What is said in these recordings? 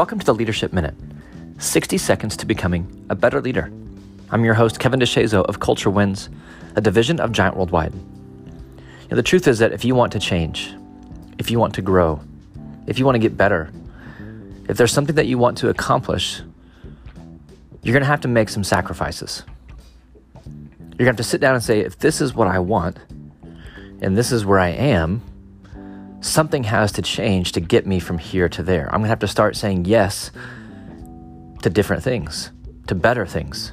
Welcome to the Leadership Minute 60 seconds to becoming a better leader. I'm your host, Kevin DeShazo of Culture Wins, a division of Giant Worldwide. The truth is that if you want to change, if you want to grow, if you want to get better, if there's something that you want to accomplish, you're going to have to make some sacrifices. You're going to have to sit down and say, if this is what I want, and this is where I am, something has to change to get me from here to there. I'm going to have to start saying yes to different things, to better things.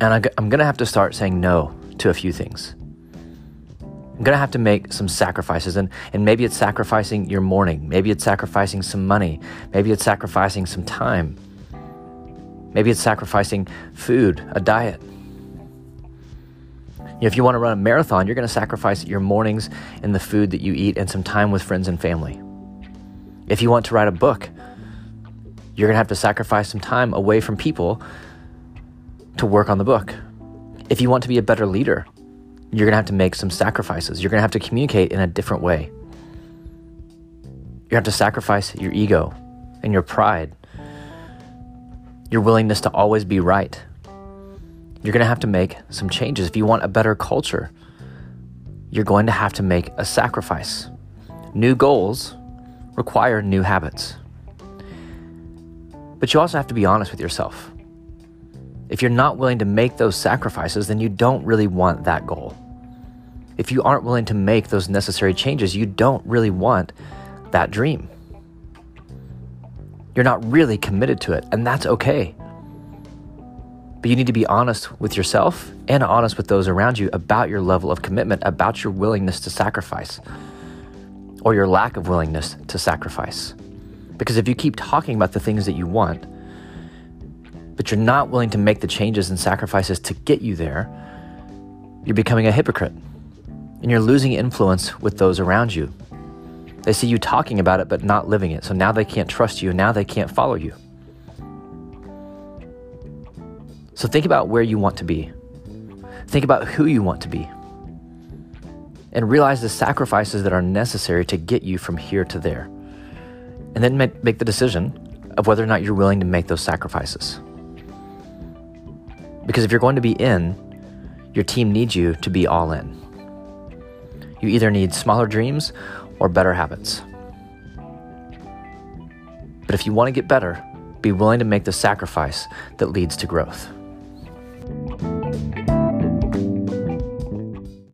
And I'm going to have to start saying no to a few things. I'm going to have to make some sacrifices. And, and maybe it's sacrificing your morning. Maybe it's sacrificing some money. Maybe it's sacrificing some time. Maybe it's sacrificing food, a diet. If you want to run a marathon, you're going to sacrifice your mornings and the food that you eat and some time with friends and family. If you want to write a book, you're going to have to sacrifice some time away from people to work on the book. If you want to be a better leader, you're going to have to make some sacrifices. You're going to have to communicate in a different way. You have to sacrifice your ego and your pride, your willingness to always be right you're going to have to make some changes. If you want a better culture, you're going to have to make a sacrifice. New goals require new habits. But you also have to be honest with yourself. If you're not willing to make those sacrifices, then you don't really want that goal. If you aren't willing to make those necessary changes, you don't really want that dream. You're not really committed to it, and that's okay. But you need to be honest with yourself and honest with those around you about your level of commitment, about your willingness to sacrifice or your lack of willingness to sacrifice. Because if you keep talking about the things that you want, but you're not willing to make the changes and sacrifices to get you there, you're becoming a hypocrite and you're losing influence with those around you. They see you talking about it but not living it. So now they can't trust you and now they can't follow you. So think about where you want to be. Think about who you want to be. And realize the sacrifices that are necessary to get you from here to there. And then make, make the decision of whether or not you're willing to make those sacrifices. Because if you're going to be in, your team needs you to be all in. You either need smaller dreams or better habits. But if you want to get better, be willing to make the sacrifice that leads to growth.